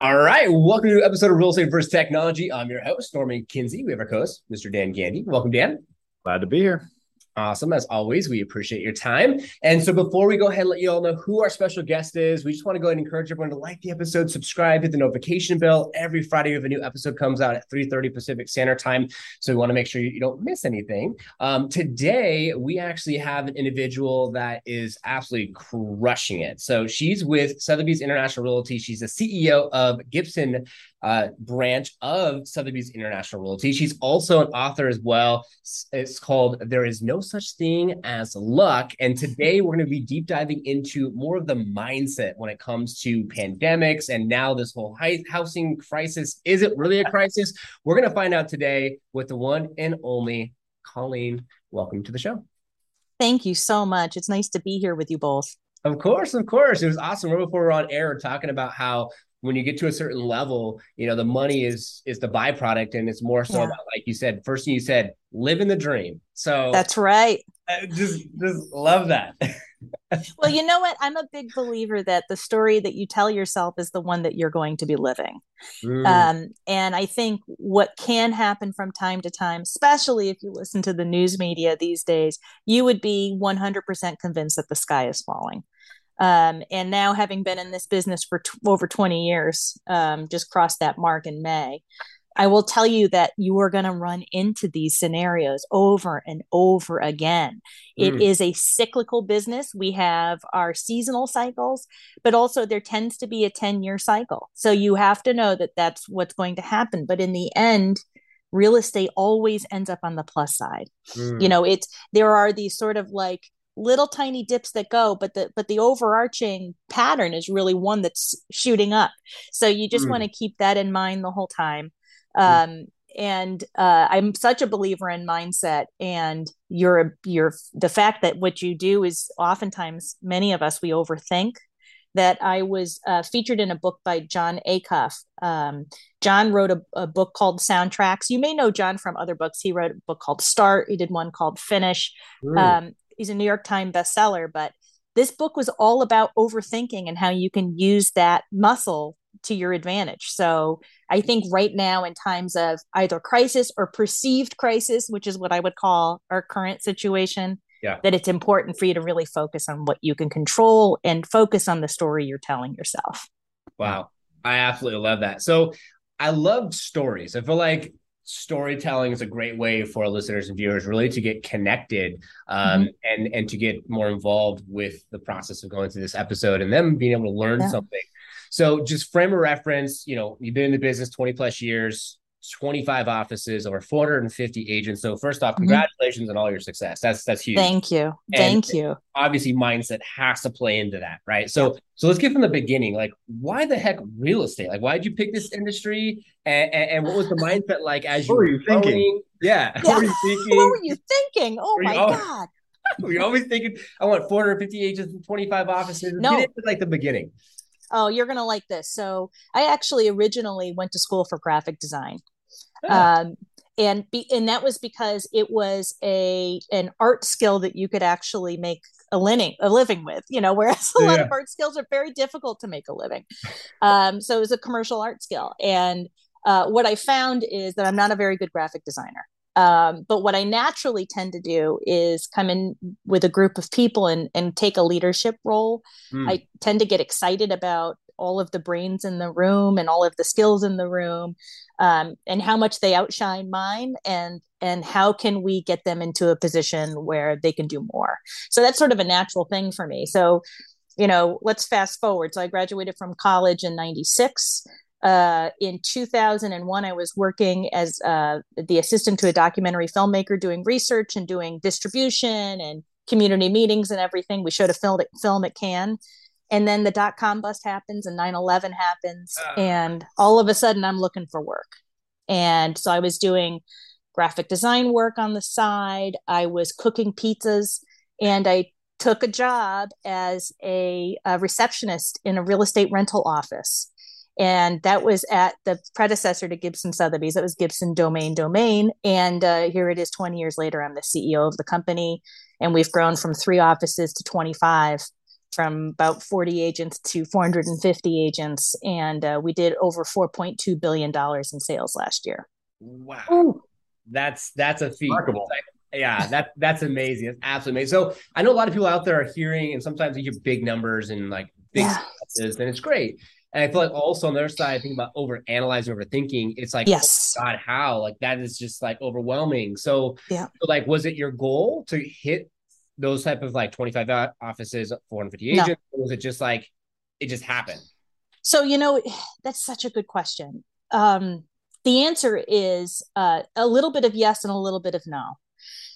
All right, welcome to episode of Real Estate vs. Technology. I'm your host, Norman Kinsey. We have our co-host, Mr. Dan Gandy. Welcome, Dan. Glad to be here. Awesome. As always, we appreciate your time. And so before we go ahead and let you all know who our special guest is, we just want to go ahead and encourage everyone to like the episode, subscribe, hit the notification bell. Every Friday, if a new episode comes out at 3.30 Pacific Standard Time. So we want to make sure you don't miss anything. Um, today, we actually have an individual that is absolutely crushing it. So she's with Sotheby's International Realty. She's the CEO of Gibson uh, branch of Sotheby's International Realty. She's also an author as well. It's called There Is No Such Thing as Luck. And today we're going to be deep diving into more of the mindset when it comes to pandemics and now this whole housing crisis. Is it really a crisis? We're going to find out today with the one and only Colleen. Welcome to the show. Thank you so much. It's nice to be here with you both. Of course, of course. It was awesome. Right before we are on air, talking about how when you get to a certain level, you know, the money is is the byproduct, and it's more so yeah. about, like you said, first thing you said, living the dream. So that's right. I just just love that. well, you know what? I'm a big believer that the story that you tell yourself is the one that you're going to be living. Mm. Um, and I think what can happen from time to time, especially if you listen to the news media these days, you would be 100% convinced that the sky is falling. Um, and now, having been in this business for t- over 20 years, um, just crossed that mark in May. I will tell you that you are going to run into these scenarios over and over again. Mm. It is a cyclical business. We have our seasonal cycles, but also there tends to be a 10 year cycle. So you have to know that that's what's going to happen. But in the end, real estate always ends up on the plus side. Mm. You know, it's there are these sort of like little tiny dips that go but the but the overarching pattern is really one that's shooting up so you just mm. want to keep that in mind the whole time mm. um, and uh, i'm such a believer in mindset and you're you're the fact that what you do is oftentimes many of us we overthink that I was uh, featured in a book by Jon Acuff. Um, Jon wrote a, a, book called Soundtracks. You may know Jon from other books. He wrote a book called Start. He did one called Finish. Mm. Um, he's a New York Times bestseller, but this book was all about overthinking and how you can use that muscle to your advantage. So I think right now, in times of either crisis or perceived crisis, which is what I would call our current situation, yeah. that it's important for you to really focus on what you can control and focus on the story you're telling yourself. Wow. I absolutely love that. So I love stories. I feel like storytelling is a great way for listeners and viewers really to get connected um, mm-hmm. and and to get more involved with the process of going through this episode and them being able to learn yeah. something so just frame a reference you know you've been in the business 20 plus years 25 offices, over 450 agents. So first off, mm-hmm. congratulations mm-hmm. on all your success. That's that's huge. Thank you. And Thank you. Obviously, mindset has to play into that, right? So yeah. so let's get from the beginning. Like, why the heck real estate? Like, why did you pick this industry? And, and, and what was the mindset like as you what were you growing? thinking? Yeah. yeah. What were you thinking? what were you thinking? Oh my always, god. We're always thinking, I want 450 agents and 25 offices. No. Get into like the beginning oh you're gonna like this. So i actually originally went to school for graphic design. Oh. um, and be, and that was because it was a an art skill that you could actually make a living a living with you know whereas a yeah. lot of art skills are very difficult to make a living. Um, so it was a commercial art skill. And uh, what i found is that i'm not a very good graphic designer um, but what I naturally tend to do is come in with a group of people and, and take a leadership role. Mm. I tend to get excited about all of the brains in the room and all of the skills in the room um, and how much they outshine mine and and how can we get them into a position where they can do more so that's sort of a natural thing for me so you know let's fast forward so i graduated from college in 96 uh, in 2001, I was working as uh, the assistant to a documentary filmmaker doing research and doing distribution and community meetings and everything. We showed a film at, film at Cannes. And then the dot com bust happens and 9 11 happens. Uh. And all of a sudden, I'm looking for work. And so I was doing graphic design work on the side, I was cooking pizzas, and I took a job as a, a receptionist in a real estate rental office and that was at the predecessor to Gibson Sotheby's. That was Gibson Domain Domain, and uh, here it is, 20 years later. I'm the CEO of the company, and we've grown from three offices to 25. from about 40 agents to 450 agents. And uh, we did over $4.2 billion in sales last year. Wow. Ooh. That's that's a feat. Remarkable. Yeah, that that's amazing. That's absolutely amazing. So I know a lot of people out there are hearing, and sometimes they hear big numbers and like big yeah. successes, and it's great. And I feel like also on the other side, I think about over analyzing, overthinking. It's like, yes, oh God, how? Like that is just like overwhelming. So, yeah, so like, was it your goal to hit those type of like 25 offices, 450 agents? No. Or was it just like it just happened? So, you know, that's such a good question. Um, the answer is uh, a little bit of yes and a little bit of no.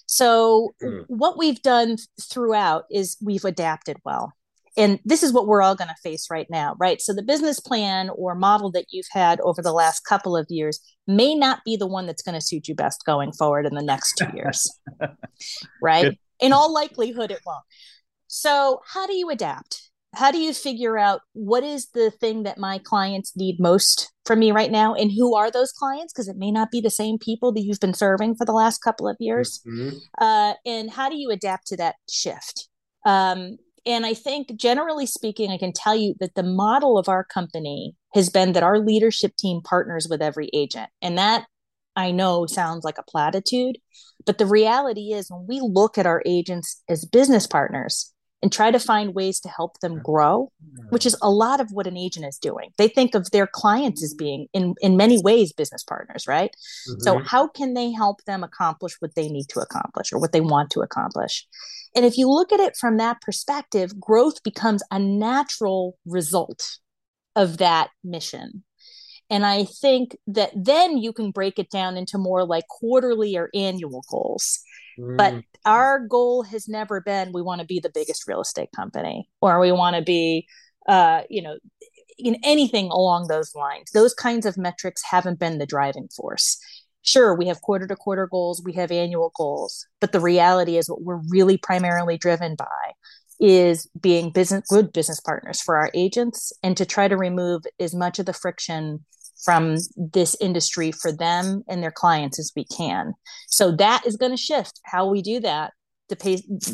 So, mm. what we've done throughout is we've adapted well and this is what we're all going to face right now right? So the business plan or model that you've had over the last couple of years may not be the one that's going to suit you best going forward in the next two years right? Good. in all likelihood it won't. So how do you adapt? How do you figure out what is the thing that my clients need most from me right now and who are those clients? Because it may not be the same people that you've been serving for the last couple of years. Mm-hmm. uh, and how do you adapt to that shift? Um, and I think, generally speaking, I can tell you that the model of our company has been that our leadership team partners with every agent. And that I know sounds like a platitude, but the reality is when we look at our agents as business partners and try to find ways to help them grow, which is a lot of what an agent is doing. They think of their clients as being in in many ways business partners, right? Mm-hmm. So how can they help them accomplish what they need to accomplish or what they want to accomplish? And if you look at it from that perspective, growth becomes a natural result of that mission. And I think that then you can break it down into more like quarterly or annual goals. Mm. But our goal has never been we want to be the biggest real estate company or we want to be, uh, you know, in anything along those lines. Those kinds of metrics haven't been the driving force sure we have quarter to quarter goals we have annual goals but the reality is what we're really primarily driven by is being business good business partners for our agents and to try to remove as much of the friction from this industry for them and their clients as we can so that is going to shift how we do that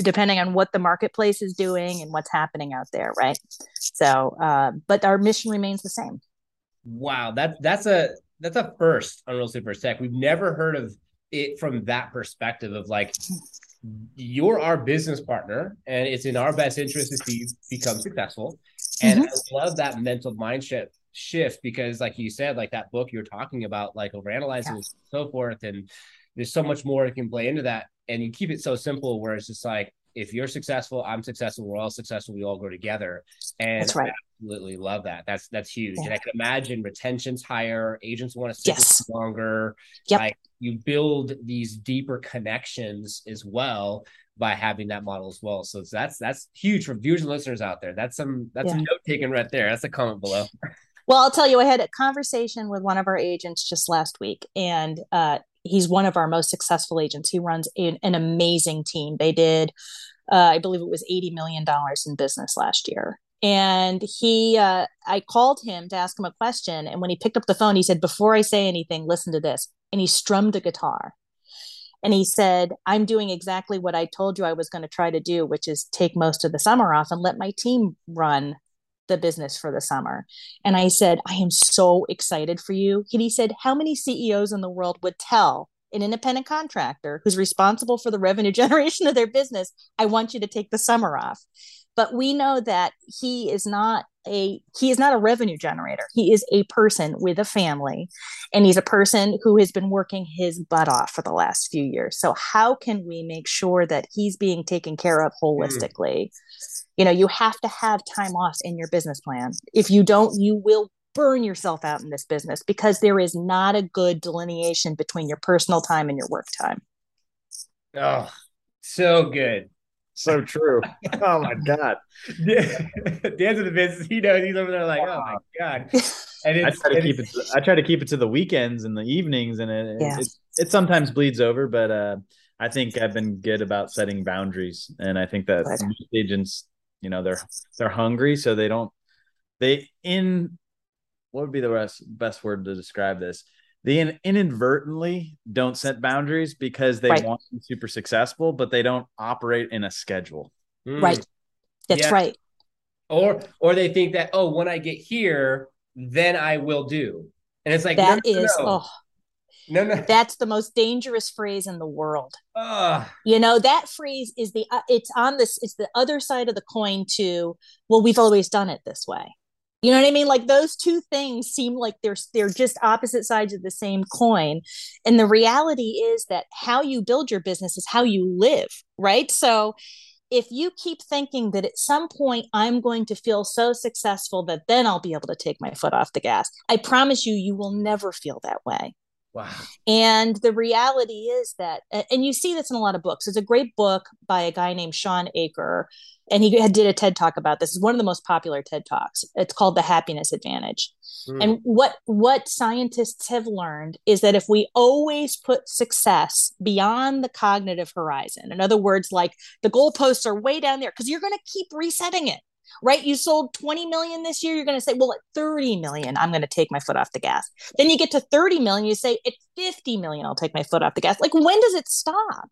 depending on what the marketplace is doing and what's happening out there right so uh, but our mission remains the same wow that that's a that's a first on Real Estate vs. Tech. We've never heard of it from that perspective of like you're our business partner and it's in our best interest to see you become successful. And mm-hmm. I love that mental mindset shift because like you said, like that book you're talking about, like overanalyzing yeah. and so forth. And there's so much more that can play into that. And you keep it so simple where it's just like if you're successful, I'm successful, we're all successful, we all go together. And that's right. I absolutely love that. That's that's huge. Yeah. And I can imagine retention's higher, agents want to stick yes. longer. Yep. Like you build these deeper connections as well by having that model as well. So that's that's huge for viewers and listeners out there. That's some that's yeah. a note taken right there. That's a comment below. Well, I'll tell you, I had a conversation with one of our agents just last week, and uh, he's one of our most successful agents. He runs an amazing team. They did, uh, I believe it was $80 million in business last year. And he, uh, I called him to ask him a question. And when he picked up the phone, he said, Before I say anything, listen to this. And he strummed a guitar. And he said, I'm doing exactly what I told you I was going to try to do, which is take most of the summer off and let my team run the business for the summer. And I said, I am so excited for you. And he said, How many CEOs in the world would tell an independent contractor who's responsible for the revenue generation of their business, I want you to take the summer off? But we know that he is not a he is not a revenue generator. He is a person with a family and he's a person who has been working his butt off for the last few years. So how can we make sure that he's being taken care of holistically? Mm you know you have to have time off in your business plan if you don't you will burn yourself out in this business because there is not a good delineation between your personal time and your work time oh so good so true oh my god dan's in the business he knows he's over there like oh my god and I try to keep it. To, I try to keep it to the weekends and the evenings, and it, yeah. it, it sometimes bleeds over. But uh, I think I've been good about setting boundaries, and I think that agents you know they're they're hungry so they don't they in what would be the best best word to describe this they in, inadvertently don't set boundaries because they right. want to be super successful but they don't operate in a schedule mm. right that's yeah. right Or or they think that oh, when I get here, then I will do. And it's like that no, is no. oh no, no. That's the most dangerous phrase in the world. Uh, you know, that phrase is the uh, it's on this it's the other side of the coin to well, we've always done it this way. You know what I mean? Like those two things seem like they're they're just opposite sides of the same coin. And the reality is that how you build your business is how you live, right? So if you keep thinking that at some point I'm going to feel so successful that then I'll be able to take my foot off the gas, I promise you, you will never feel that way. Wow. And the reality is that, and you see this in a lot of books. It's a great book by a guy named Shawn Achor, and he did a TED talk about this. It's one of the most popular TED talks. It's called The Happiness Advantage. Mm. And what what scientists have learned is that if we always put success beyond the cognitive horizon, in other words, like the goalposts are way down there, because you're going to keep resetting it right? You sold 20 million this year. You're going to say, well, at 30 million, I'm going to take my foot off the gas. Then you get to 30 million, you say, at 50 million, I'll take my foot off the gas. Like, when does it stop?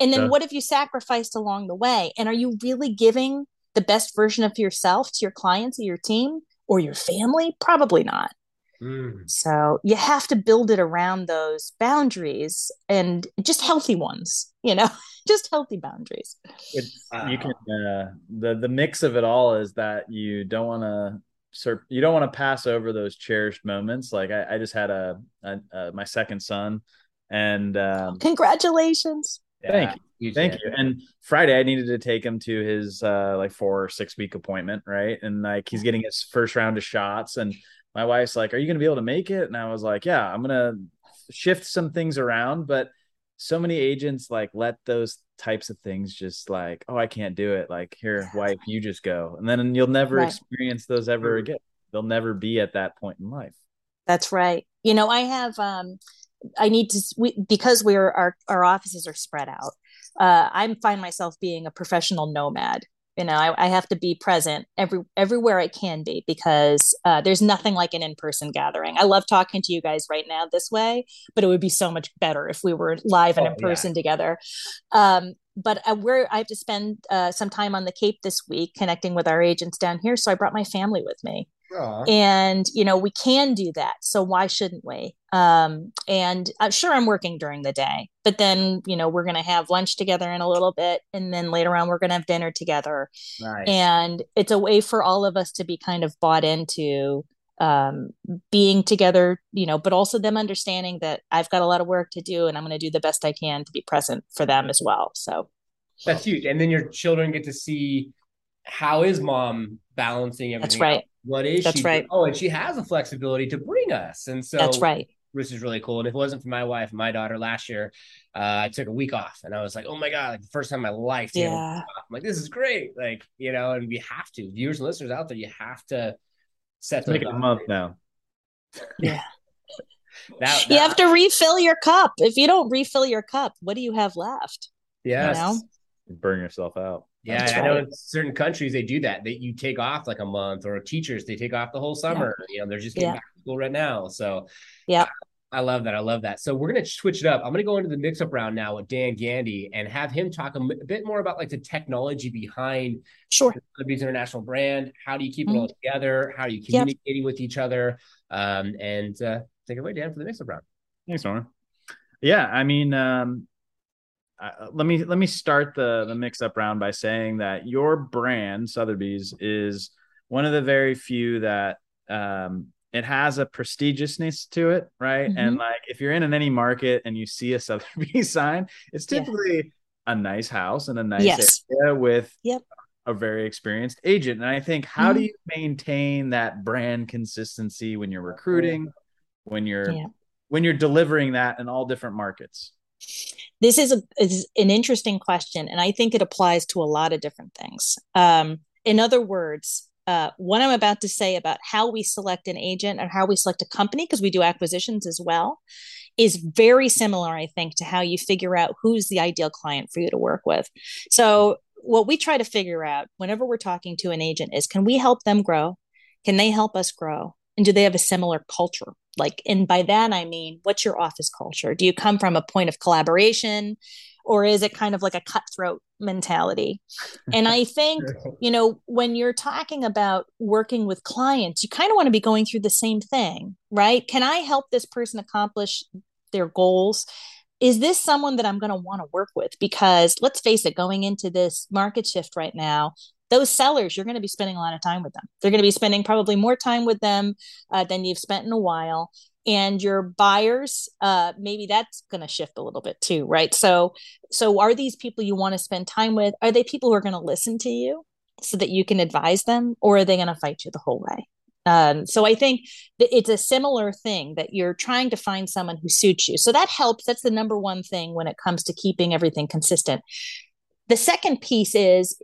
And then yeah. what have you sacrificed along the way? And are you really giving the best version of yourself to your clients or your team or your family? Probably not. Mm. So you have to build it around those boundaries and just healthy ones, you know, just healthy boundaries. It's, you can uh, the the mix of it all is that you don't want to you don't want to pass over those cherished moments. Like I, I just had a, a, a, my second son, and um, congratulations. Yeah, thank you. You Thank you. And Friday, I needed to take him to his uh, like four or six week appointment, right? And like he's getting his first round of shots, and my wife's like, "Are you going to be able to make it?" And I was like, "Yeah, I'm going to shift some things around." But so many agents like let those types of things just like, "Oh, I can't do it." Like, here, wife, you just go, and then you'll never right. experience those ever mm-hmm. again. They'll never be at that point in life. That's right. You know, I have um I need to we, because we're our our offices are spread out. Uh, I find myself being a professional nomad you know I, I, have to be present every everywhere i can be because uh, there's nothing like an in-person gathering i love talking to you guys right now this way but it would be so much better if we were live and oh, in person yeah. together um, but uh, we're i have to spend uh, some time on the cape this week connecting with our agents down here so i brought my family with me Aww. and you know we can do that so why shouldn't we um and i'm sure i'm working during the day but then you know we're going to have lunch together in a little bit and then later on we're going to have dinner together nice. and it's a way for all of us to be kind of bought into um being together you know but also them understanding that i've got a lot of work to do and i'm going to do the best i can to be present for them as well so that's huge and then your children get to see how is mom balancing everything that's right what is That's she? right. Oh, and she has a flexibility to bring us. And so That's right. Which is really cool. And if it wasn't for my wife and my daughter last year, uh, I took a week off and I was like, oh my God, like the first time in my life. Yeah. I'm like, this is great. Like, you know, and we have to, viewers and listeners out there, you have to set Make it a month now. Yeah. that, that, you have to refill your cup. If you don't refill your cup, what do you have left? Yeah. You know? burn yourself out. Yeah, right. I know in certain countries they do that. That you take off like a month, or teachers they take off the whole summer. Yeah. You know, they're just getting yeah. back to school right now. So yeah, I, I love that. I love that. So we're gonna switch it up. I'm gonna go into the mix up round now with Dan Gandy and have him talk a, m- a bit more about like the technology behind sure Sotheby's International brand. How do you keep mm-hmm. it all together? How are you communicating yep. with each other? Um, and uh, take it away, Dan, for the mix up round. Thanks, Norman. Yeah, I mean, um, uh, let me let me start the the mix up round by saying that your brand Sotheby's is one of the very few that um, it has a prestigiousness to it, right? Mm-hmm. And like if you're in, in any market and you see a Sotheby's sign, it's typically yeah. a nice house and a nice yes. area with yep. a very experienced agent. And I think how mm-hmm. do you maintain that brand consistency when you're recruiting, when you're yeah. when you're delivering that in all different markets? this is, a, is an interesting question, and I think it applies to a lot of different things. Um, in other words, uh, what I'm about to say about how we select an agent and how we select a company, because we do acquisitions as well, is very similar, I think, to how you figure out who's the ideal client for you to work with. So, what we try to figure out whenever we're talking to an agent is can we help them grow? Can they help us grow? And do they have a similar culture? like and by that i mean what's your office culture do you come from a point of collaboration or is it kind of like a cutthroat mentality? And i think you know when you're talking about working with clients you kind of want to be going through the same thing right? Can i help this person accomplish their goals? Is this someone that i'm going to want to work with? Because let's face it going into this market shift right now those sellers you're going to be spending a lot of time with them. They're going to be spending probably more time with them uh, than you've spent in a while and your buyers uh, maybe that's going to shift a little bit too right? So so are these people you want to spend time with are they people who are going to listen to you so that you can advise them or are they going to fight you the whole way? Um, so i think it's a similar thing that you're trying to find someone who suits you. So that helps that's the number one thing when it comes to keeping everything consistent. The second piece is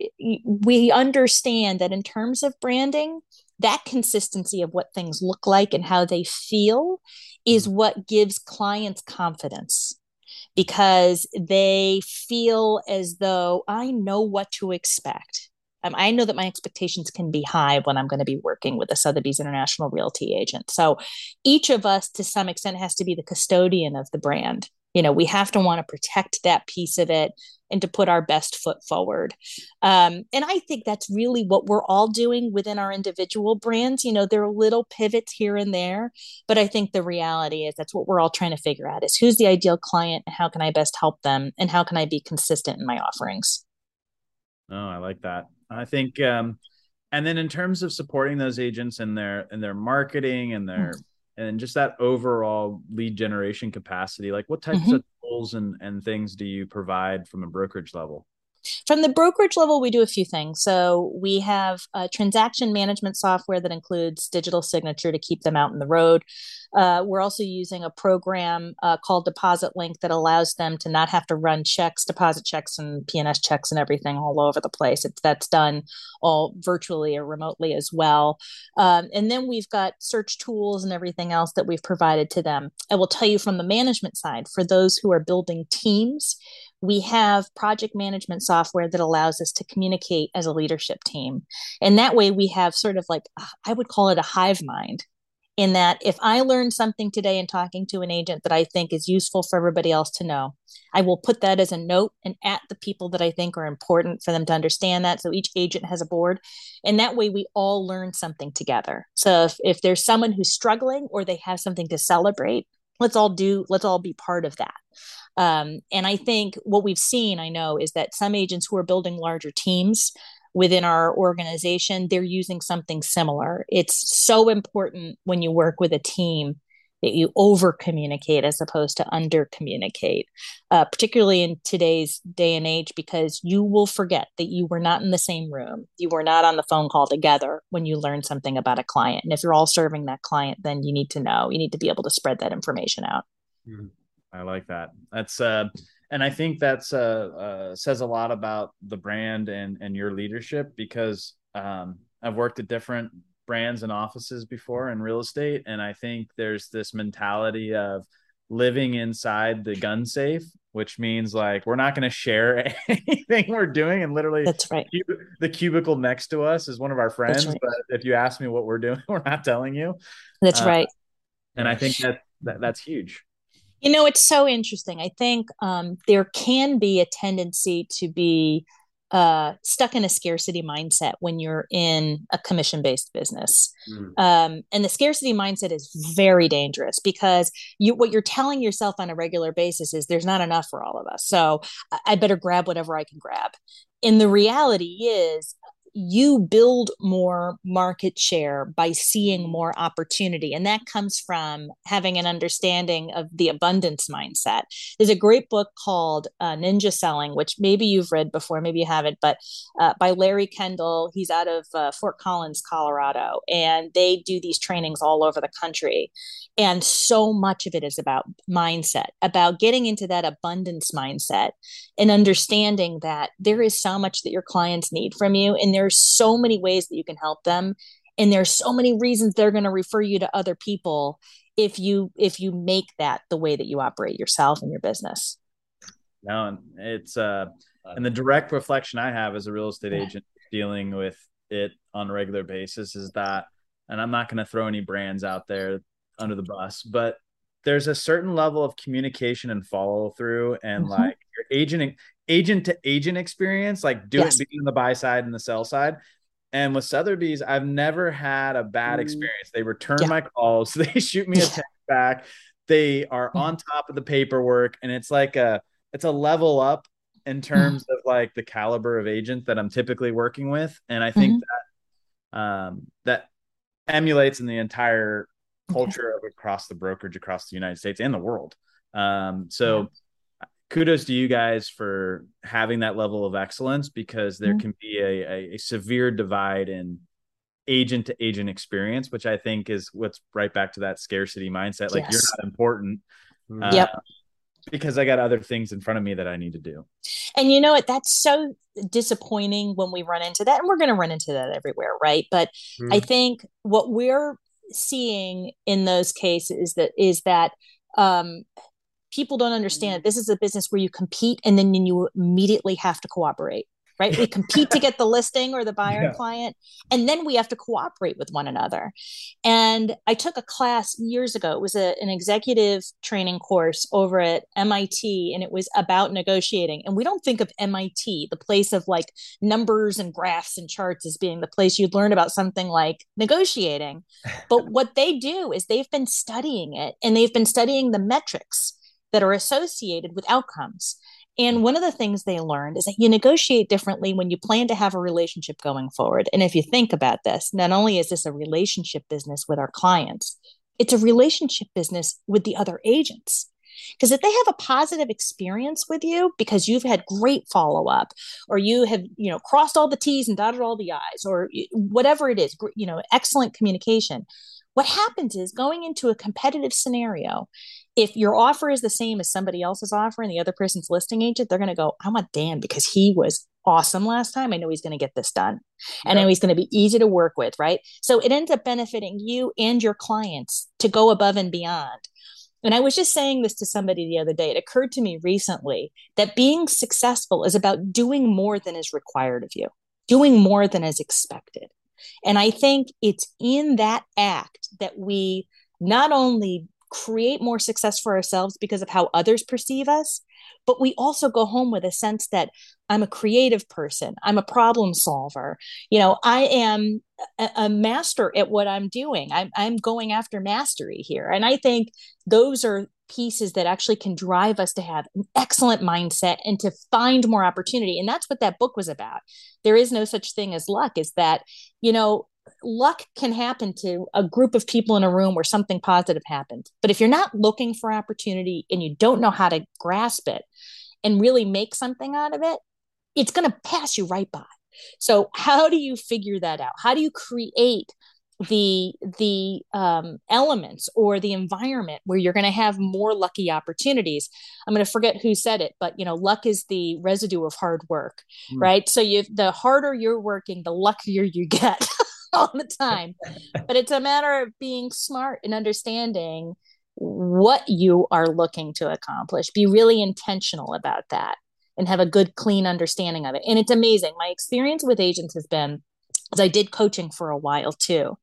we understand that in terms of branding, that consistency of what things look like and how they feel is mm-hmm. what gives clients confidence because they feel as though I know what to expect. Um, I know that my expectations can be high when I'm going to be working with a Sotheby's International Realty agent. So each of us, to some extent, has to be the custodian of the brand you know we have to want to protect that piece of it and to put our best foot forward. Um, and i think that's really what we're all doing within our individual brands. You know there are little pivots here and there but i think the reality is that's what we're all trying to figure out is who's the ideal client and how can i best help them and how can i be consistent in my offerings? Oh i like that. I think um, and then in terms of supporting those agents and their and their marketing and their mm and just that overall lead generation capacity like what types mm-hmm. of tools and, and things do you provide from a brokerage level from the brokerage level, we do a few things. So we have a transaction management software that includes digital signature to keep them out in the road. Uh, we're also using a program uh, called Deposit Link that allows them to not have to run checks, deposit checks, and PNS checks and everything all over the place. It's that's done all virtually or remotely as well. Um, and then we've got search tools and everything else that we've provided to them. I will tell you from the management side, for those who are building teams, we have project management software that allows us to communicate as a leadership team. And that way we have sort of like, uh, I would call it a hive mind in that if I learn something today in talking to an agent that I think is useful for everybody else to know, I will put that as a note and at the people that I think are important for them to understand that. So each agent has a board. And that way we all learn something together. So if, if there's someone who's struggling or they have something to celebrate, let's all do, let's all be part of that. Um, and I think what we've seen, I know, is that some agents who are building larger teams within our organization, they're using something similar. It's so important when you work with a team that you over communicate as opposed to under communicate, uh, particularly in today's day and age, because you will forget that you were not in the same room. You were not on the phone call together when you learn something about a client. And if you're all serving that client, then you need to know, you need to be able to spread that information out. Mm-hmm. I like that. That's uh, and I think that's uh, uh, says a lot about the brand and and your leadership because um, I've worked at different brands and offices before in real estate, and I think there's this mentality of living inside the gun safe which means like we're not going to share anything we're doing and literally that's right. the cubicle next to us is one of our friends right. but if you ask me what we're doing we're not telling you. That's uh, right. and i think that, that that's huge. You know, it's so interesting. I think um, there can be a tendency to be uh, stuck in a scarcity mindset when you're in a commission based business. Mm. Um, and the scarcity mindset is very dangerous because you, what you're telling yourself on a regular basis is there's not enough for all of us. So I better grab whatever I can grab. And the reality is, you build more market share by seeing more opportunity. And that comes from having an understanding of the abundance mindset. There's a great book called uh, Ninja Selling, which maybe you've read before, maybe you haven't, but uh, by Larry Kendall. He's out of uh, Fort Collins, Colorado. And they do these trainings all over the country. And so much of it is about mindset, about getting into that abundance mindset and understanding that there is so much that your clients need from you. And there's so many ways that you can help them. And there's so many reasons they're going to refer you to other people if you if you make that the way that you operate yourself and your business. No, it's uh and the direct reflection I have as a real estate agent dealing with it on a regular basis is that and I'm not going to throw any brands out there under the bus, but there's a certain level of communication and follow through and mm-hmm. like your agent agent to agent experience, like doing yes. the buy side and the sell side. And with Sotheby's, I've never had a bad mm. experience. They return yeah. my calls, they shoot me a text back, they are mm. on top of the paperwork, and it's like a it's a level up in mm. terms mm. of like the caliber of agent that I'm typically working with. And I think mm-hmm. that um that emulates in the entire culture okay. of across the brokerage across the United States and the world. Um, so kudos to you guys for having that level of excellence because there mm-hmm. can be a, a, a, severe divide in agent to agent experience, which I think is what's right back to that scarcity mindset. Like yes. you're not important. Uh, yep. Because I got other things in front of me that I need to do. And you know what? That's so disappointing when we run into that. And we're going to run into that everywhere, right? But mm-hmm. I think what we're seeing in those cases that is that um, people don't understand mm-hmm. that this is a business where you compete and then you immediately have to cooperate right? We compete to get the listing or the buyer yeah. client and then we have to cooperate with one another. And i took a class years ago. It was a, an executive training course over at mit and it was about negotiating. And we don't think of mit the place of like numbers and graphs and charts as being the place you'd learn about something like negotiating. But what they do is they've been studying it and they've been studying the metrics that are associated with outcomes. And hmm. one of the things they learned is that you negotiate differently when you plan to have a relationship going forward. And if you think about this, not only is this a relationship business with our clients, it's a relationship business with the other agents. Because if they have a positive experience with you because you've had great follow up or you have, you know, crossed all the T's and dotted all the I's or whatever it is, you know, excellent communication, what happens is going into a competitive scenario, if your offer is the same as somebody else's offer and the other person's listing agent, they're going to go, I want Dan because he was awesome last time. I know he's going to get this done. and I know he's going to be easy to work with, right? So it ends up benefiting you and your clients to go above and beyond. And I was just saying this to somebody the other day. It occurred to me recently that being successful is about doing more than is required of you, doing more than is expected. And I think it's in that act that we not only create more success for ourselves because of how others perceive us, but we also go home with a sense that I'm a creative person, I'm a problem solver. You know, I am a, master at what I'm doing. I'm, I'm going after mastery here. And I think those are pieces that actually can drive us to have an excellent mindset and to find more opportunity. And that's what that book was about. There is no such thing as luck, is that, you know, luck can happen to a group of people in a room where something positive happened. But if you're not looking for opportunity and you don't know how to grasp it and really make something out of it, it's going to pass you right by. So how do you figure that out? How do you create the the um, elements or the environment where you're going to have more lucky opportunities i'm going to forget who said it but you know luck is the residue of hard work mm. right so you the harder you're working the luckier you get all the time. but it's a matter of being smart and understanding what you are looking to accomplish. Be really intentional about that and have a good, clean understanding of it. And it's amazing. My experience with agents has been, as I did coaching for a while too.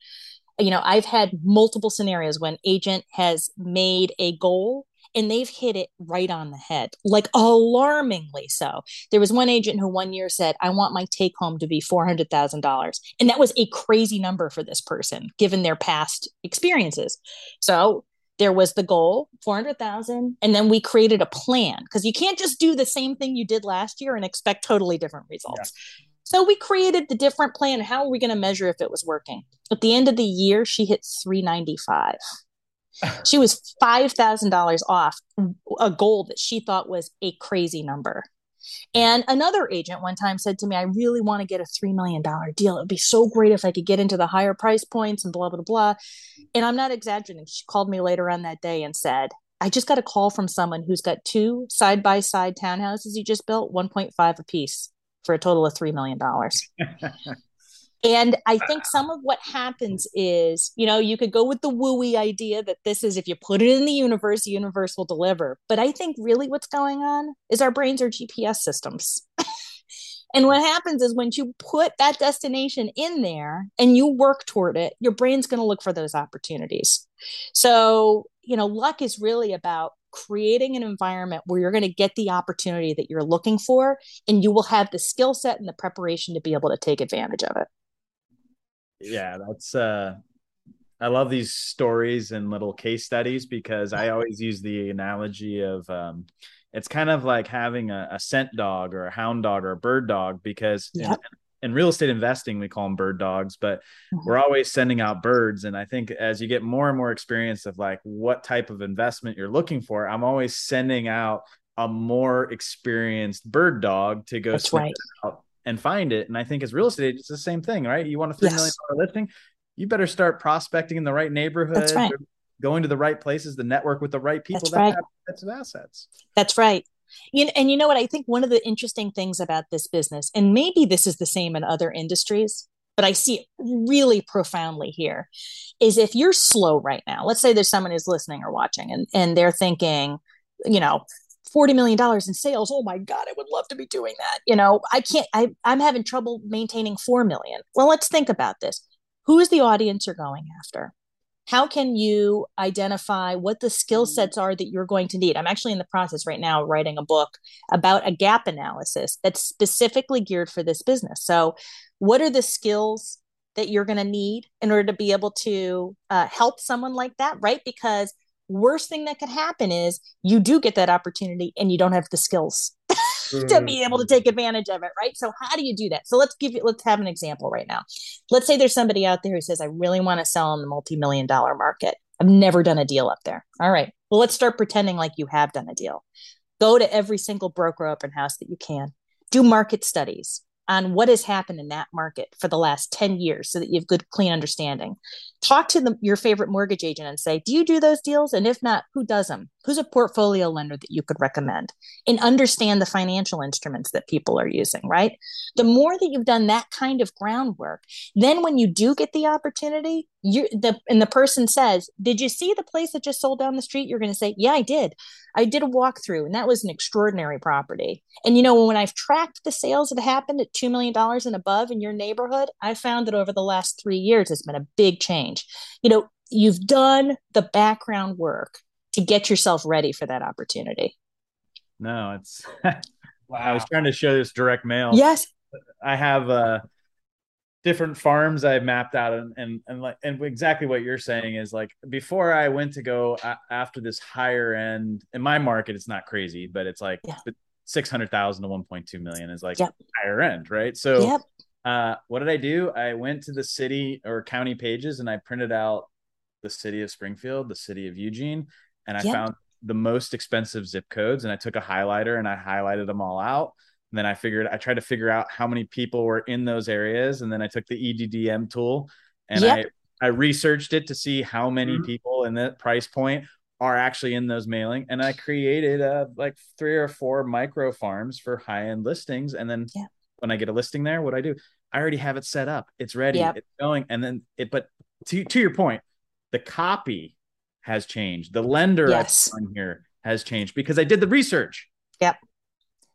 You know, I've had multiple scenarios when agent has made a goal and they've hit it right on the head, like alarmingly so. There was one agent who one year said, I want my take home to be $400,000. And that was a crazy number for this person, given their past experiences. So there was the goal 400,000 and then we created a plan because you can't just do the same thing you did last year and expect totally different results. Yeah. So we created the different plan. How are we going to measure if it was working? At the end of the year, she hit 395 she was $5,000 off a goal that she thought was a crazy number. And another agent one time said to me, I really want to get a $3 million deal. It would be so great if I could get into the higher price points and blah, blah, blah. And I'm not exaggerating. She called me later on that day and said, I just got a call from someone who's got two side by side townhouses he just built, 1.5 a piece for a total of $3 million. And I think some of what happens is, you know, you could go with the wooey idea that this is if you put it in the universe, the universe will deliver. But I think really what's going on is our brains are GPS systems. and what happens is when you put that destination in there and you work toward it, your brain's going to look for those opportunities. So, you know, luck is really about creating an environment where you're going to get the opportunity that you're looking for and you will have the skill set and the preparation to be able to take advantage of it yeah that's uh i love these stories and little case studies because i always use the analogy of um it's kind of like having a, a scent dog or a hound dog or a bird dog because yep. in, in real estate investing, we call them bird dogs, but mm-hmm. we're always sending out birds. And I think as you get more and more experience of like what type of investment you're looking for, I'm always sending out a more experienced bird dog to go right. out and find it. And I think as real estate, it's the same thing, right? You want a three yes. million dollar listing, you better start prospecting in the right neighborhood, right. going to the right places, to network with the right people That's that right. have types of assets. That's right. You know, and you know what? I think one of the interesting things about this business, and maybe this is the same in other industries, but I see it really profoundly here, is if you're slow right now, let's say there's someone who's listening or watching and, and they're thinking, you know, $40 million in sales. Oh my God, I would love to be doing that. You know, I can't, I, I'm having trouble maintaining 4 million. Well, let's think about this. Who is the audience you're going after? how can you identify what the skill mm-hmm. sets are that you're going to need i'm actually in the process right now of writing a book about a gap analysis that's specifically geared for this business so what are the skills that you're going to need in order to be able to uh, help someone like that right because worst thing that could happen is you do get that opportunity and you don't have the skills to be able to mm. take advantage of it, right? So how do you do that? So let's give you let's have an example right now. Let's say there's somebody out there who says, I really want to sell in the multi-million dollar market. I've never done a deal up there. All right. Well, let's start pretending like you have done a deal. Go to every single broker open house that you can. Do market studies on what has happened in that market for the last 10 years so that you have good clean understanding. Talk to the, your favorite mortgage agent and say do you do those deals? And if not who does them who's a portfolio lender that you could recommend? And understand the financial instruments that people are using right? The more that you've done that kind of groundwork then when you do get the opportunity you the and the person says did you see the place that just sold down the street? You're going to say yeah i did. I did a walkthrough and that was an extraordinary property. And you know when i've tracked the sales that happened at $2 million and above in your neighborhood i found that over the last three years it's been a big change. You know you've done the background work to get yourself ready for that opportunity. No it's wow. i was trying to show this direct mail. Yes. I have uh different farms I've mapped out and and and like and exactly what you're saying is like before I went to go a- after this higher end in my market it's not crazy but it's like yeah. 600,000 to 1.2 million is like yep. higher end right so yep. uh what did I do I went to the city or county pages and I printed out the city of Springfield the city of Eugene and I yep. found the most expensive zip codes and I took a highlighter and I highlighted them all out and then I figured I tried to figure out how many people were in those areas. And then I took the EDDM tool and yep. I, I researched it to see how many mm-hmm. people in that price point are actually in those mailing. And I created uh, like three or four micro farms for high end listings. And then yeah. when I get a listing there, what I do, I already have it set up. It's ready. Yep. It's going. And then it, but to, to your point, the copy has changed. The lender yes. on here has changed because I did the research. Yep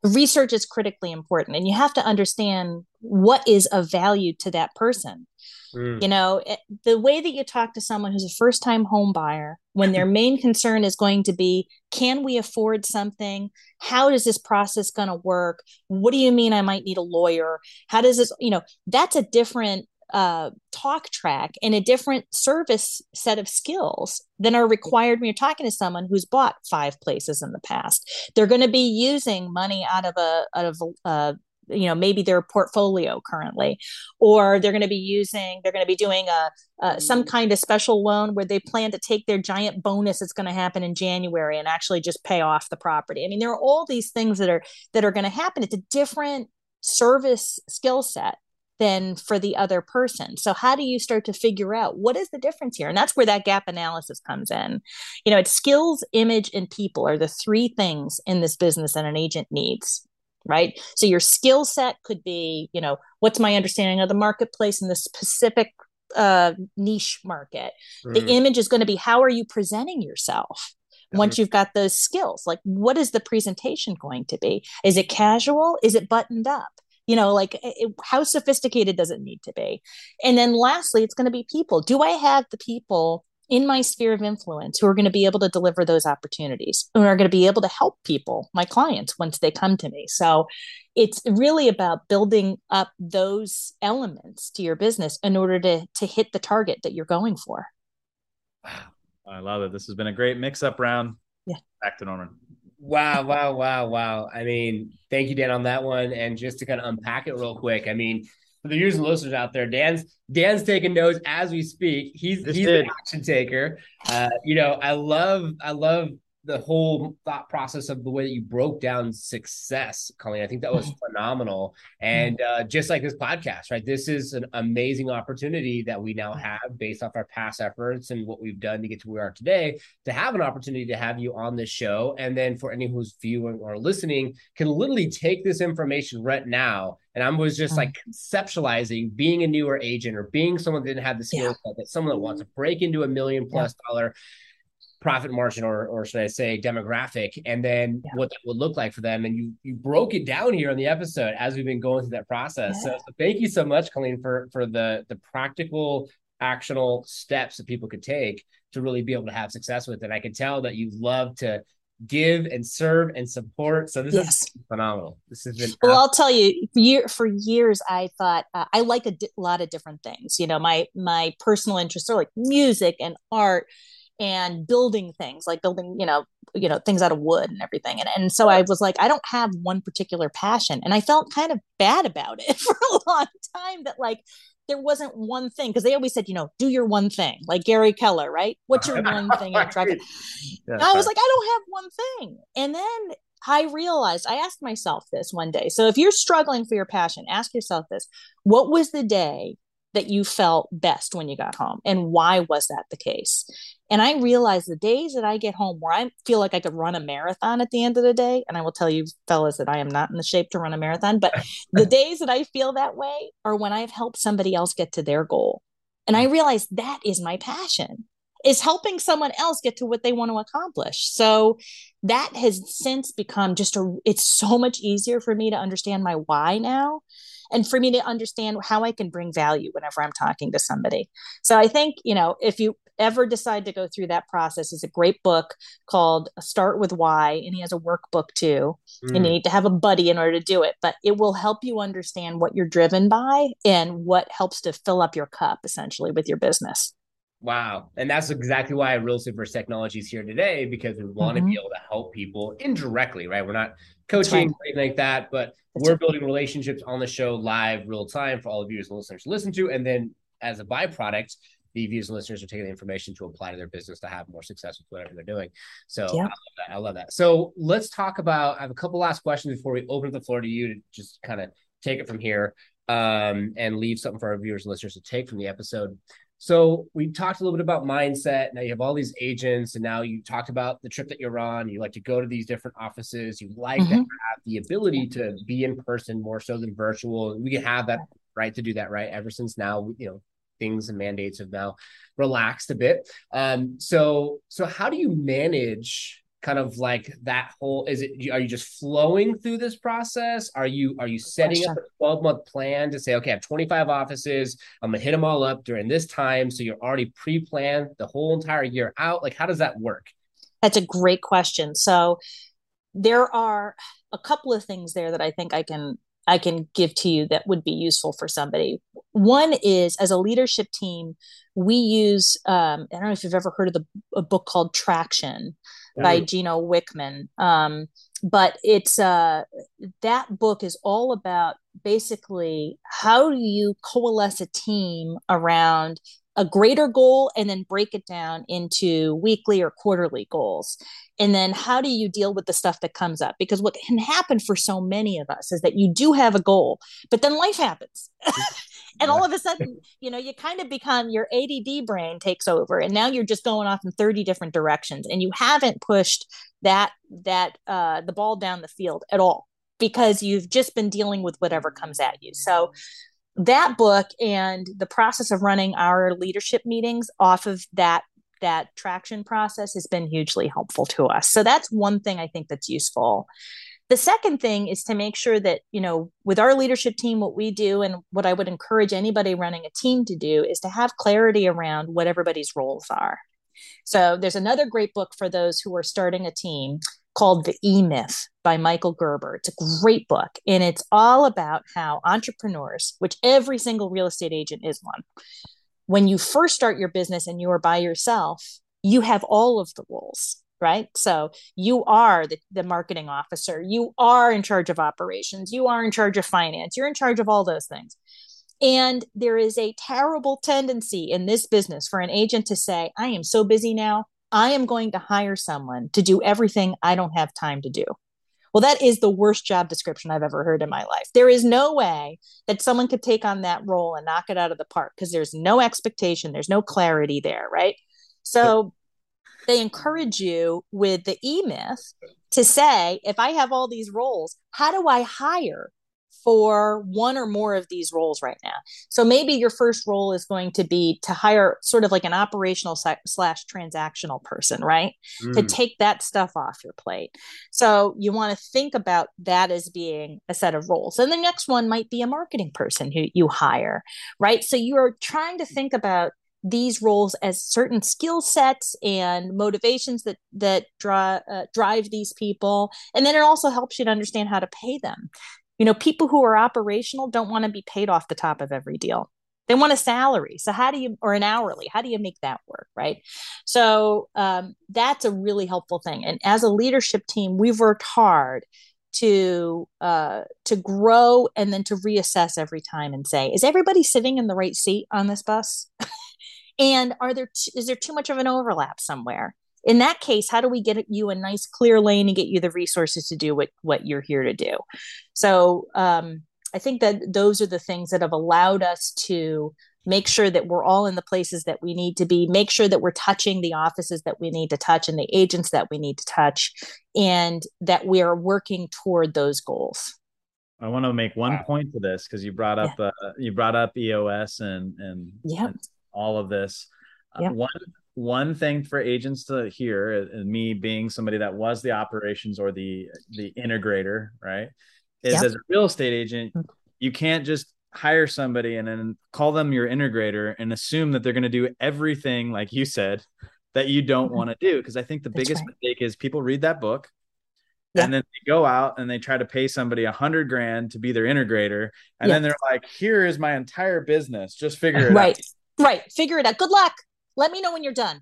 research is critically important and you have to understand what is of value to that person. Mm. you know it, the way that you talk to someone who's a first time home buyer when their main concern is going to be can we afford something? How is this process going to work? What do you mean i might need a lawyer? How does this you know that's a different uh, talk track and a different service set of skills than are required when you're talking to someone who's bought five places in the past. They're going to be using money out of a out of a, uh, you know maybe their portfolio currently or they're going to be using they're going to be doing a, a, some kind of special loan where they plan to take their giant bonus that's going to happen in january and actually just pay off the property. I mean there are all these things that are that are going to happen. It's a different service skill set than for the other person. So how do you start to figure out what is the difference here? And that's where that gap analysis comes in. You know, it's skills, image, and people are the three things in this business that an agent needs. Right. So your skill set could be, you know, what's my understanding of the marketplace in the specific uh, niche market. Mm. The image is going to be how are you presenting yourself? once you've got those skills like what is the presentation going to be is it casual is it buttoned up you know like it, how sophisticated does it need to be and then lastly it's going to be people do i have the people in my sphere of influence who are going to be able to deliver those opportunities and are going to be able to help people, my clients, once they come to me. So it's really about building up those elements to your business in order to to hit the target that you're going for. I love it. This has been a great mix up round. Yeah. Back to Norman. Wow, wow, wow, wow. I mean, thank you, Dan, on that one. And just to kind of unpack it real quick, I mean, for the viewers and listeners out there, Dan's Dan's taking notes as we speak. He's he's an action taker. Uh, you know, I love I love the whole thought process of the way that you broke down success, Colleen. I think that was mm-hmm. phenomenal. And uh, just like this podcast, right? This is an amazing opportunity that we now have based off our past efforts and what we've done to get to where we are today to have an opportunity to have you on this show. And then for anyone who's viewing or listening, can literally take this information right now. And I was just like mm-hmm. conceptualizing being a newer agent or being someone that didn't have the skill set that someone that wants to break into a million plus dollar profit margin or or should I say demographic and then yeah. what that would look like for them and you you broke it down here on the episode as we've been going through that process yeah. so, so, thank you so much Colleen for for the the practical actionable steps that people could take to really be able to have success with it And I can tell that you love to give and serve and support so this yes. is phenomenal this has been well i'll tell you year for years i thought uh, i like a di- lot of different things you know my my personal interests are like music and art and building things like building you know you know things out of wood and everything and, and so i was like i don't have one particular passion and i felt kind of bad about it for a long time that like there wasn't one thing because they always said you know do your one thing like gary keller right what's your one thing yeah, i was like i don't have one thing and then I realized I asked myself this one day. So if you're struggling for your passion, ask yourself this What was the day that you felt best when you got home? And why was that the case? And I realize the days that I get home where I feel like I could run a marathon at the end of the day, and I will tell you, fellas, that I am not in the shape to run a marathon, but the days that I feel that way are when I've helped somebody else get to their goal. And I mm. realize that is my passion is helping someone else get to what they want to accomplish. So that has since become just a it's so much easier for me to understand my why now and for me to understand how I can bring value whenever I'm talking to somebody. So I think, you know, if you ever decide to go through that process is a great book called Start with Why, and he has a workbook too. Mm. And you mm. need to have a buddy in order to do it, but it will help you understand what you're driven by and what helps to fill up your cup essentially with your business. Wow. And that's exactly why Real Estate versus Technology is here today because we want mm-hmm. to be able to help people indirectly, right? We're not coaching or anything like that, but that's we're right. building relationships on the show live, real time for all of you as listeners to listen to. And then as a byproduct, the viewers and listeners are taking the information to apply to their business to have more success with whatever they're doing. So yeah. I, love that. I love that. So let's talk about. I have a couple last questions before we open up the floor to you to just kind of take it from here um, and leave something for our viewers and listeners to take from the episode. So we talked a little bit about mindset. Now you have all these agents, and now you talked about the trip that you're on. You like to go to these different offices. You like mm-hmm. to have the ability to be in person more so than virtual. We can have that right to do that, right? Ever since now, you know, things and mandates have now relaxed a bit. Um, so so how do you manage kind of like that whole is it are you just flowing through this process? Are you are you setting up a 12 month plan to say okay i have 25 offices i'm gonna hit them all up during this time so you're already pre-planned the whole entire year out? Like how does that work? That's a great question. So there are a couple of things there that i think i can I can give to you that would be useful for somebody. One is as a leadership team, we use um, I don't know if you've ever heard of the a book called Traction by Gino Wickman. Um, but it's uh, that book is all about basically how do you coalesce a team around a greater goal and then break it down into weekly or quarterly goals and then how do you deal with the stuff that comes up? Because what can happen for so many of us is that you do have a goal but then life happens. And all of a sudden you know you kind of become your ADD brain takes over and now you're just going off in 30 different directions and you haven't pushed that that uh the ball down the field at all because you've just been dealing with whatever comes at you. So that book and the process of running our leadership meetings off of that that traction process has been hugely helpful to us. So that's one thing i think that's useful. The second thing is to make sure that you know with our leadership team what we do and what i would encourage anybody running a team to do is to have clarity around what everybody's roles are. So there's another great book for those who are starting a team called The E Myth by Michael Gerber. It's a great book, and it's all about how entrepreneurs, which every single real estate agent is one, when you first start your business and you are by yourself, you have all of the roles right? So you are the, the marketing officer, you are in charge of operations, you are in charge of finance, you're in charge of all those things. And there is a terrible tendency in this business for an agent to say, I am so busy now, I am going to hire someone to do everything I don't have time to do. Well, that is the worst job description I've ever heard in my life. There is no way that someone could take on that role and knock it out of the park because there's no expectation, there's no clarity there, right? So they encourage you with the e myth to say, if I have all these roles, how do I hire for one or more of these roles right now? So maybe your first role is going to be to hire sort of like an operational slash transactional person, right? Mm. To take that stuff off your plate. So you want to think about that as being a set of roles. And the next one might be a marketing person who you hire, right? So you're trying to think about these roles as certain skill sets and motivations that that draw, uh, drive these people and then it also helps you to understand how to pay them you know people who are operational don't want to be paid off the top of every deal. They want a salary. So how do you or an hourly how do you make that work right? So um, that's a really helpful thing. And as a leadership team we've worked hard to uh, to grow and then to reassess every time and say is everybody sitting in the right seat on this bus? And are there t- is there too much of an overlap somewhere in that case how do we get you a nice clear lane and get you the resources to do what what you're here to do so um, i think that those are the things that have allowed us to make sure that we're all in the places that we need to be make sure that we're touching the offices that we need to touch and the agents that we need to touch and that we are working toward those goals I want to make one wow. point to this because you brought up yeah. uh, you brought up EOS and and, yep. and all of this. Uh, one one thing for agents to hear, me being somebody that was the operations or the the integrator, right, is as a real estate agent, mm. you can't just hire somebody and then call them your integrator and assume that they're going to do everything like you said that you don't mm-hmm. want to do because i think the That's biggest right. mistake is people read that book yeah. and then they go out and they try to pay somebody a hundred grand to be their integrator and yeah. then they're like here is my entire business just figure it right. out right Right. Figure it out. Good luck. Let me know when you're done.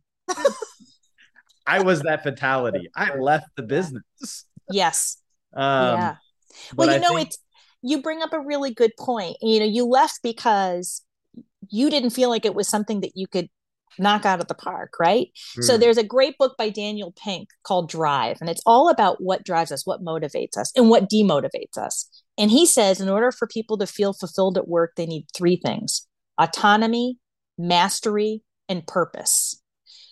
I was that fatality. I left the business. Yes. Um, yeah. Well, you I know, think... it's you bring up a really good point. You know, you left because you didn't feel like it was something that you could knock out of the park, right? Mm. So hmm. there's a great book by Daniel Pink called Drive, and it's all about what drives us, what motivates us, and what demotivates us. And he says in order for people to feel fulfilled at work, they need three things autonomy, mastery, and purpose.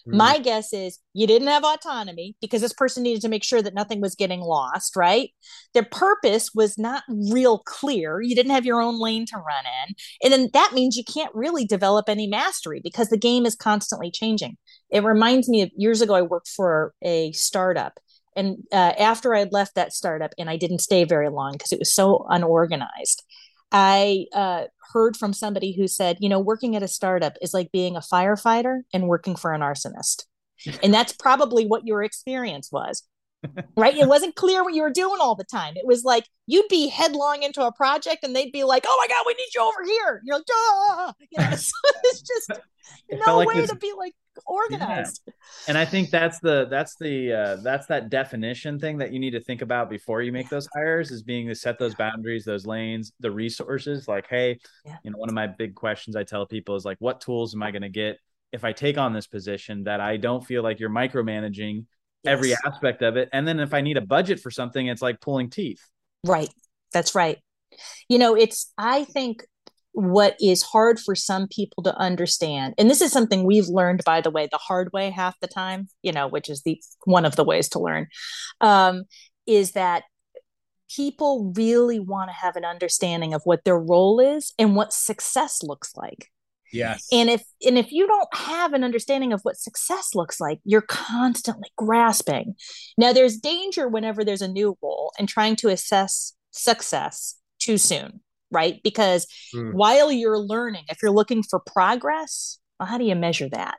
Mm. My guess is you didn't have autonomy because this person needed to make sure that nothing was getting lost, right? Their purpose was not real clear. You didn't have your own lane to run in. And then that means you can't really develop any mastery because the game is constantly changing. It reminds me of years ago, I worked for a startup. And uh, after I left that startup, and I didn't stay very long because it was so unorganized, I uh, heard from somebody who said, you know, working at a startup is like being a firefighter and working for an arsonist. and that's probably what your experience was. Right? It wasn't clear what you were doing all the time. It was like you'd be headlong into a project and they'd be like, "Oh my god, we need you over here." You're like, "Duh!" You know, so it's just it no like way this... to be like organized. Yeah. And I think that's the that's the uh, that's that definition thing that you need to think about before you make those hires is being to set those boundaries, those lanes, the resources. Like, hey, yeah. you know, one of my big questions I tell people is like, what tools am I going to get if I take on this position that I don't feel like you're micromanaging yes. every aspect of it? And then if I need a budget for something, it's like pulling teeth. Right. That's right. You know, it's I think what is hard for some people to understand and this is something we've learned by the way the hard way half the time you know which is the one of the ways to learn um, is that people really want to have an understanding of what their role is and what success looks like yes and if and if you don't have an understanding of what success looks like you're constantly grasping now there's danger whenever there's a new role and trying to assess success too soon right? Because mm. while you're learning, if you're looking for progress, well how do you measure that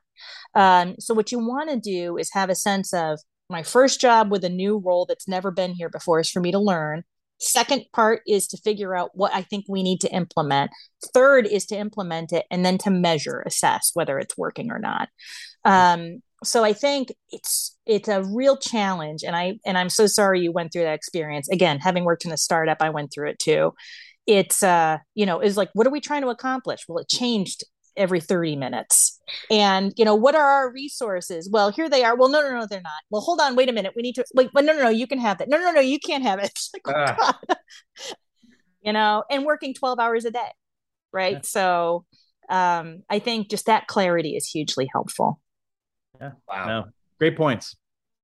um, so what you want to do is have a sense of my first job with a new role that's never been here before is for me to learn second part is to figure out what i think we need to implement. Third is to implement it and then to measure assess whether it's working or not. Um, so i think it's it's a real challenge and i and i'm so sorry you went through that experience. Again having worked in a startup i went through it too. It's uh you know is like what are we trying to accomplish? Well it changed every 30 minutes. And you know what are our resources? Well here they are. Well no no no they're not. Well hold on. Wait a minute. We need to wait but no no no you can have that no no no you can't have it. Like, oh, uh. you know and working 12 hours a day right? Yeah. so um i think just that clarity is hugely helpful. Yeah. Wow. No. great points.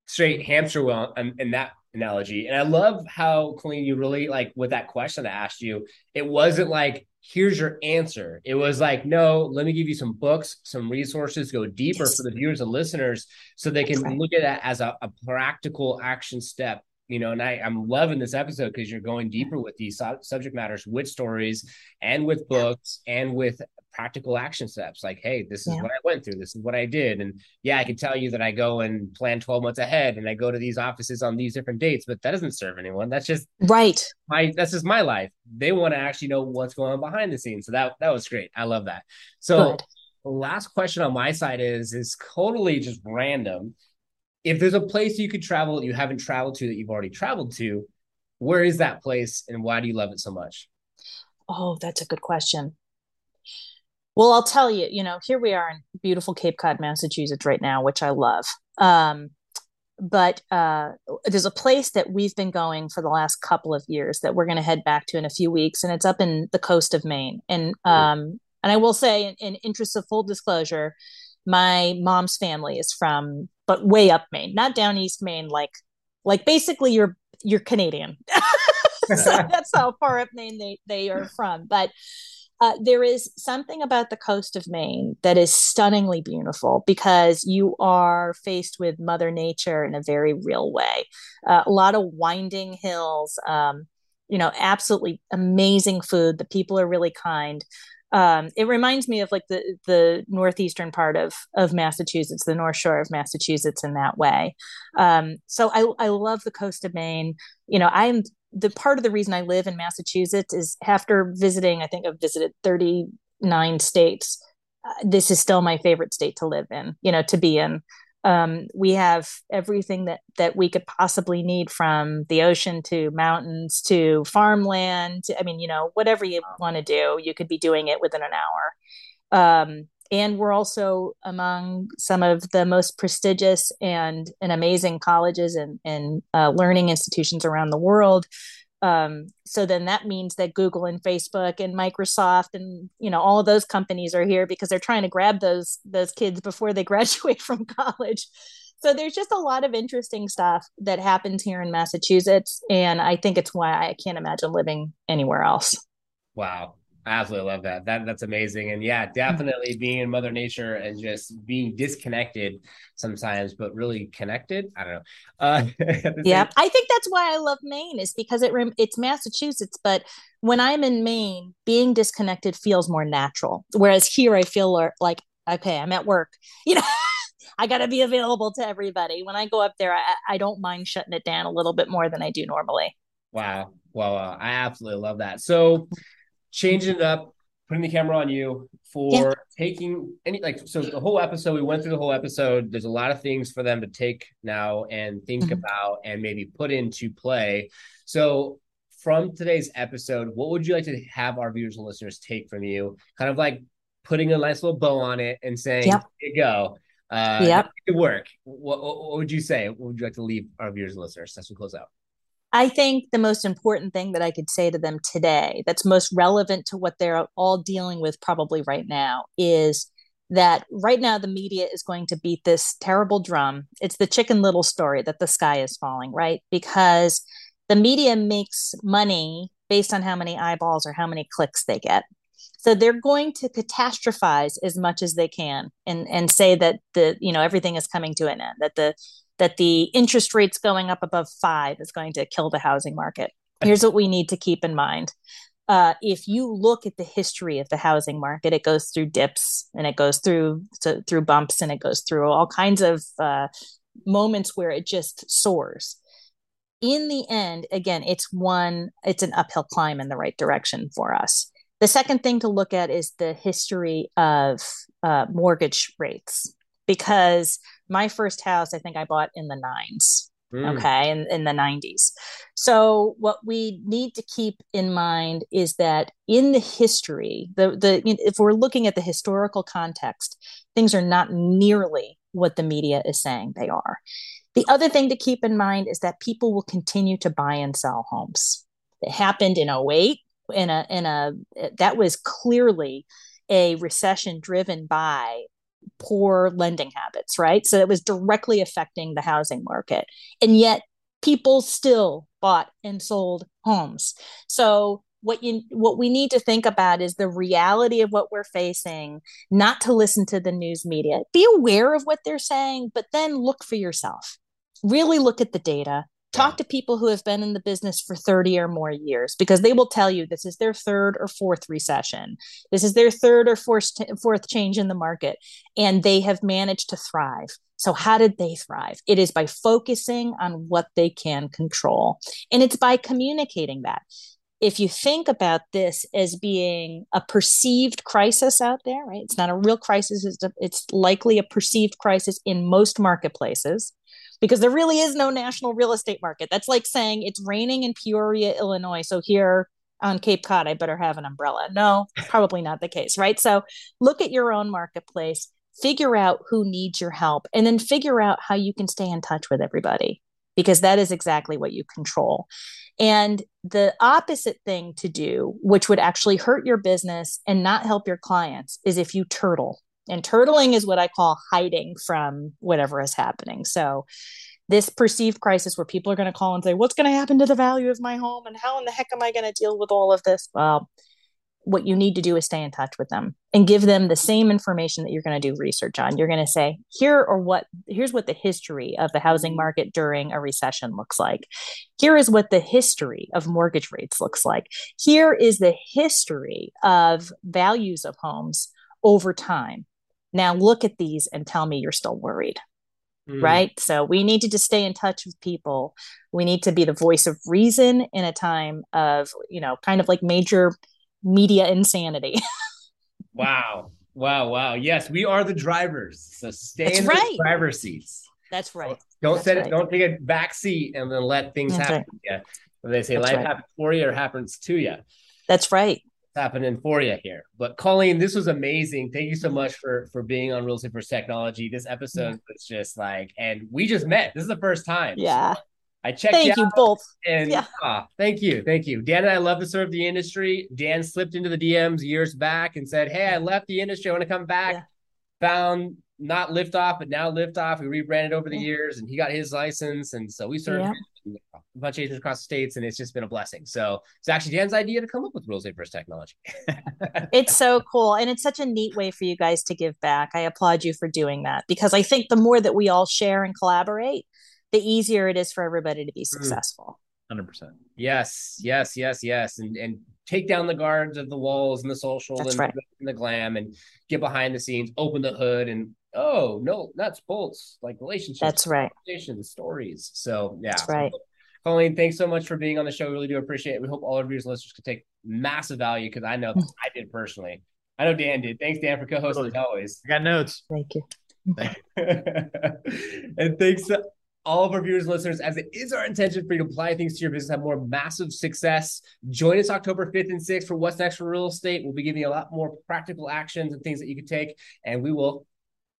Straight hamster wheel and, and that analogy. And I love how Colleen, you really like with that question I asked you, it wasn't like, here's your answer. It was like, no, let me give you some books, some resources, go deeper yes. for the viewers and listeners so they can look at that as a, a practical action step you know, and I, I'm loving this episode because you're going deeper with these subject matters with stories and with books and with practical action steps like hey this is yeah. what i went through this is what i did and yeah i can tell you that i go and plan 12 months ahead and i go to these offices on these different dates but that doesn't serve anyone that's just right. my that's just my life. They want to actually know what's going on behind the scenes so that that was great i love that. So Good. last question on my side is is totally just random. If there's a place you could travel that you haven't traveled to that you've already traveled to where is that place and why do you love it so much? Oh that's a good question well, I'll tell you, you know, here we are in beautiful Cape Cod, Massachusetts right now, which I love. Um, but uh, there's a place that we've been going for the last couple of years that we're going to head back to in a few weeks, and it's up in the coast of Maine. And um, and I will say, in, in interest of full disclosure, my mom's family is from, but way up Maine, not down East Maine, like like basically you're you're Canadian. so that's how far up Maine they they are from, but uh, there is something about the coast of Maine that is stunningly beautiful because you are faced with Mother Nature in a very real way. Uh, a lot of winding hills, um, you know, absolutely amazing food. The people are really kind. Um, it reminds me of like the the northeastern part of of Massachusetts, the North Shore of Massachusetts, in that way. Um, so I I love the coast of Maine. You know, I'm the part of the reason I live in Massachusetts is after visiting, I think I've visited 39 states. Uh, this is still my favorite state to live in, you know, to be in. Um, we have everything that that we could possibly need from the ocean to mountains to farmland. I mean, you know, whatever you want to do, you could be doing it within an hour. Um, and we're also among some of the most prestigious and, and amazing colleges and, and uh, learning institutions around the world. Um, so then that means that google and facebook and microsoft and you know all of those companies are here because they're trying to grab those those kids before they graduate from college. So there's just a lot of interesting stuff that happens here in massachusetts and i think it's why i can't imagine living anywhere else. Wow I absolutely love that. That that's amazing. And yeah, definitely being in Mother Nature and just being disconnected sometimes, but really connected. I don't know. Uh, yeah, I think that's why I love Maine is because it it's Massachusetts, but when I'm in Maine, being disconnected feels more natural. Whereas here, I feel like okay, I'm at work. You know. I got to be available to everybody. When I go up there, I, I don't mind shutting it down a little bit more than I do normally. Wow. Well, uh, I absolutely love that. So, changing it up, putting the camera on you for yeah. taking any like so the whole episode we went through the whole episode there's a lot of things for them to take now and think mm-hmm. about and maybe put into play so from today's episode what would you like to have our viewers and listeners take from you kind of like putting a nice little bow on it and saying yep. here you go uh yep. good work what, what, what would you say what would you like to leave our viewers and listeners as we close out I think the most important thing that I could say to them today, that's most relevant to what they're all dealing with probably right now, is that right now the media is going to beat this terrible drum. It's the chicken little story that the sky is falling, right? Because the media makes money based on how many eyeballs or how many clicks they get. So they're going to catastrophize as much as they can and, and say that the, you know, everything is coming to an end, that the that the interest rates going up above five is going to kill the housing market. Here's what we need to keep in mind. uh, if you look at the history of the housing market, it goes through dips and it goes through so, through bumps and it goes through all kinds of uh, moments where it just soars. In the end, again, it's one, it's an uphill climb in the right direction for us. The second thing to look at is the history of uh, mortgage rates, because my first house, I think I bought in the nines. Mm. Okay, in, in the 90s. So, what we need to keep in mind is that in the history, the, the if we're looking at the historical context, things are not nearly what the media is saying they are. The other thing to keep in mind is that people will continue to buy and sell homes. It happened in 08 in a in a that was clearly a recession driven by poor lending habits, right? So it was directly affecting the housing market. And yet people still bought and sold homes. So what you what we need to think about is the reality of what we're facing, not to listen to the news media. Be aware of what they're saying, but then look for yourself. Really look at the data, talk to people who have been in the business for 30 or more years because they will tell you this is their third or fourth recession. This is their third or fourth fourth change in the market and they have managed to thrive. So how did they thrive? It is by focusing on what they can control and it's by communicating that. If you think about this as being a perceived crisis out there right it's not a real crisis it's, a, it's likely a perceived crisis in most marketplaces because there really is no national real estate market. That's like saying it's raining in Peoria, Illinois. So here on Cape Cod, I better have an umbrella. No, probably not the case, right? So look at your own marketplace, figure out who needs your help, and then figure out how you can stay in touch with everybody because that is exactly what you control. And the opposite thing to do, which would actually hurt your business and not help your clients, is if you turtle and turtling is what I call hiding from whatever is happening. So, this perceived crisis where people are going to call and say, What's going to happen to the value of my home? And how in the heck am I going to deal with all of this? Well, what you need to do is stay in touch with them and give them the same information that you're going to do research on. You're going to say, here or what here's what the history of the housing mm-hmm. market during a recession looks like. Here is what the history of mortgage rates looks like. Here is the history of values of homes over time. Now look at these and tell me you're still worried. Mm. Right. So we need to just stay in touch with people. We need to be the voice of reason in a time of, you know, kind of like major media insanity. wow. Wow. Wow. Yes, we are the drivers. So stay That's in right. the driver's seats. That's right. Don't That's set right. it, don't take a back seat and then let things That's happen. Right. Yeah. They say That's life right. happens for you or happens to you. That's right happening for you here. But Colleen, this was amazing. Thank you so much for for being on Real Estate versus Technology. This episode yeah. was just like, and we just met. This is the first time. Yeah. So I checked. Thank you, both. And yeah. ah, thank you, thank you, Dan. And I love to serve the industry. Dan slipped into the DMs years back and said, "Hey, I left the industry. I want to come back." Yeah. Found not Liftoff, but now Liftoff. We rebranded over the yeah. years, and he got his license, and so we served a bunch of agents across the states, and it's just been a blessing. So it's actually Dan's idea to come up with real estate versus technology. it's so cool, and it's such a neat way for you guys to give back. I applaud you for doing that because I think the more that we all share and collaborate, the easier it is for everybody to be mm. successful. Hundred percent. Yes, yes, yes, yes, and and take down the guards of the walls and the social and, right. and, the, glam and get behind the scenes, open the hood and oh no, nuts, bolts, like relationships. That's right. Stories. So yeah. That's right. Colleen, thanks so much for being on the show. We really do appreciate it. We hope all of your listeners could take massive value because I know mm. I did personally. I know Dan did. Thanks, Dan, for co-hosting totally. always. I got notes. Thank you. and thanks to all of our viewers and listeners, as it is our intention for you to apply things to your business, have more massive success. Join us October 5th and 6th for What's Next for Real Estate. We'll be giving you a lot more practical actions and things that you can take, and we will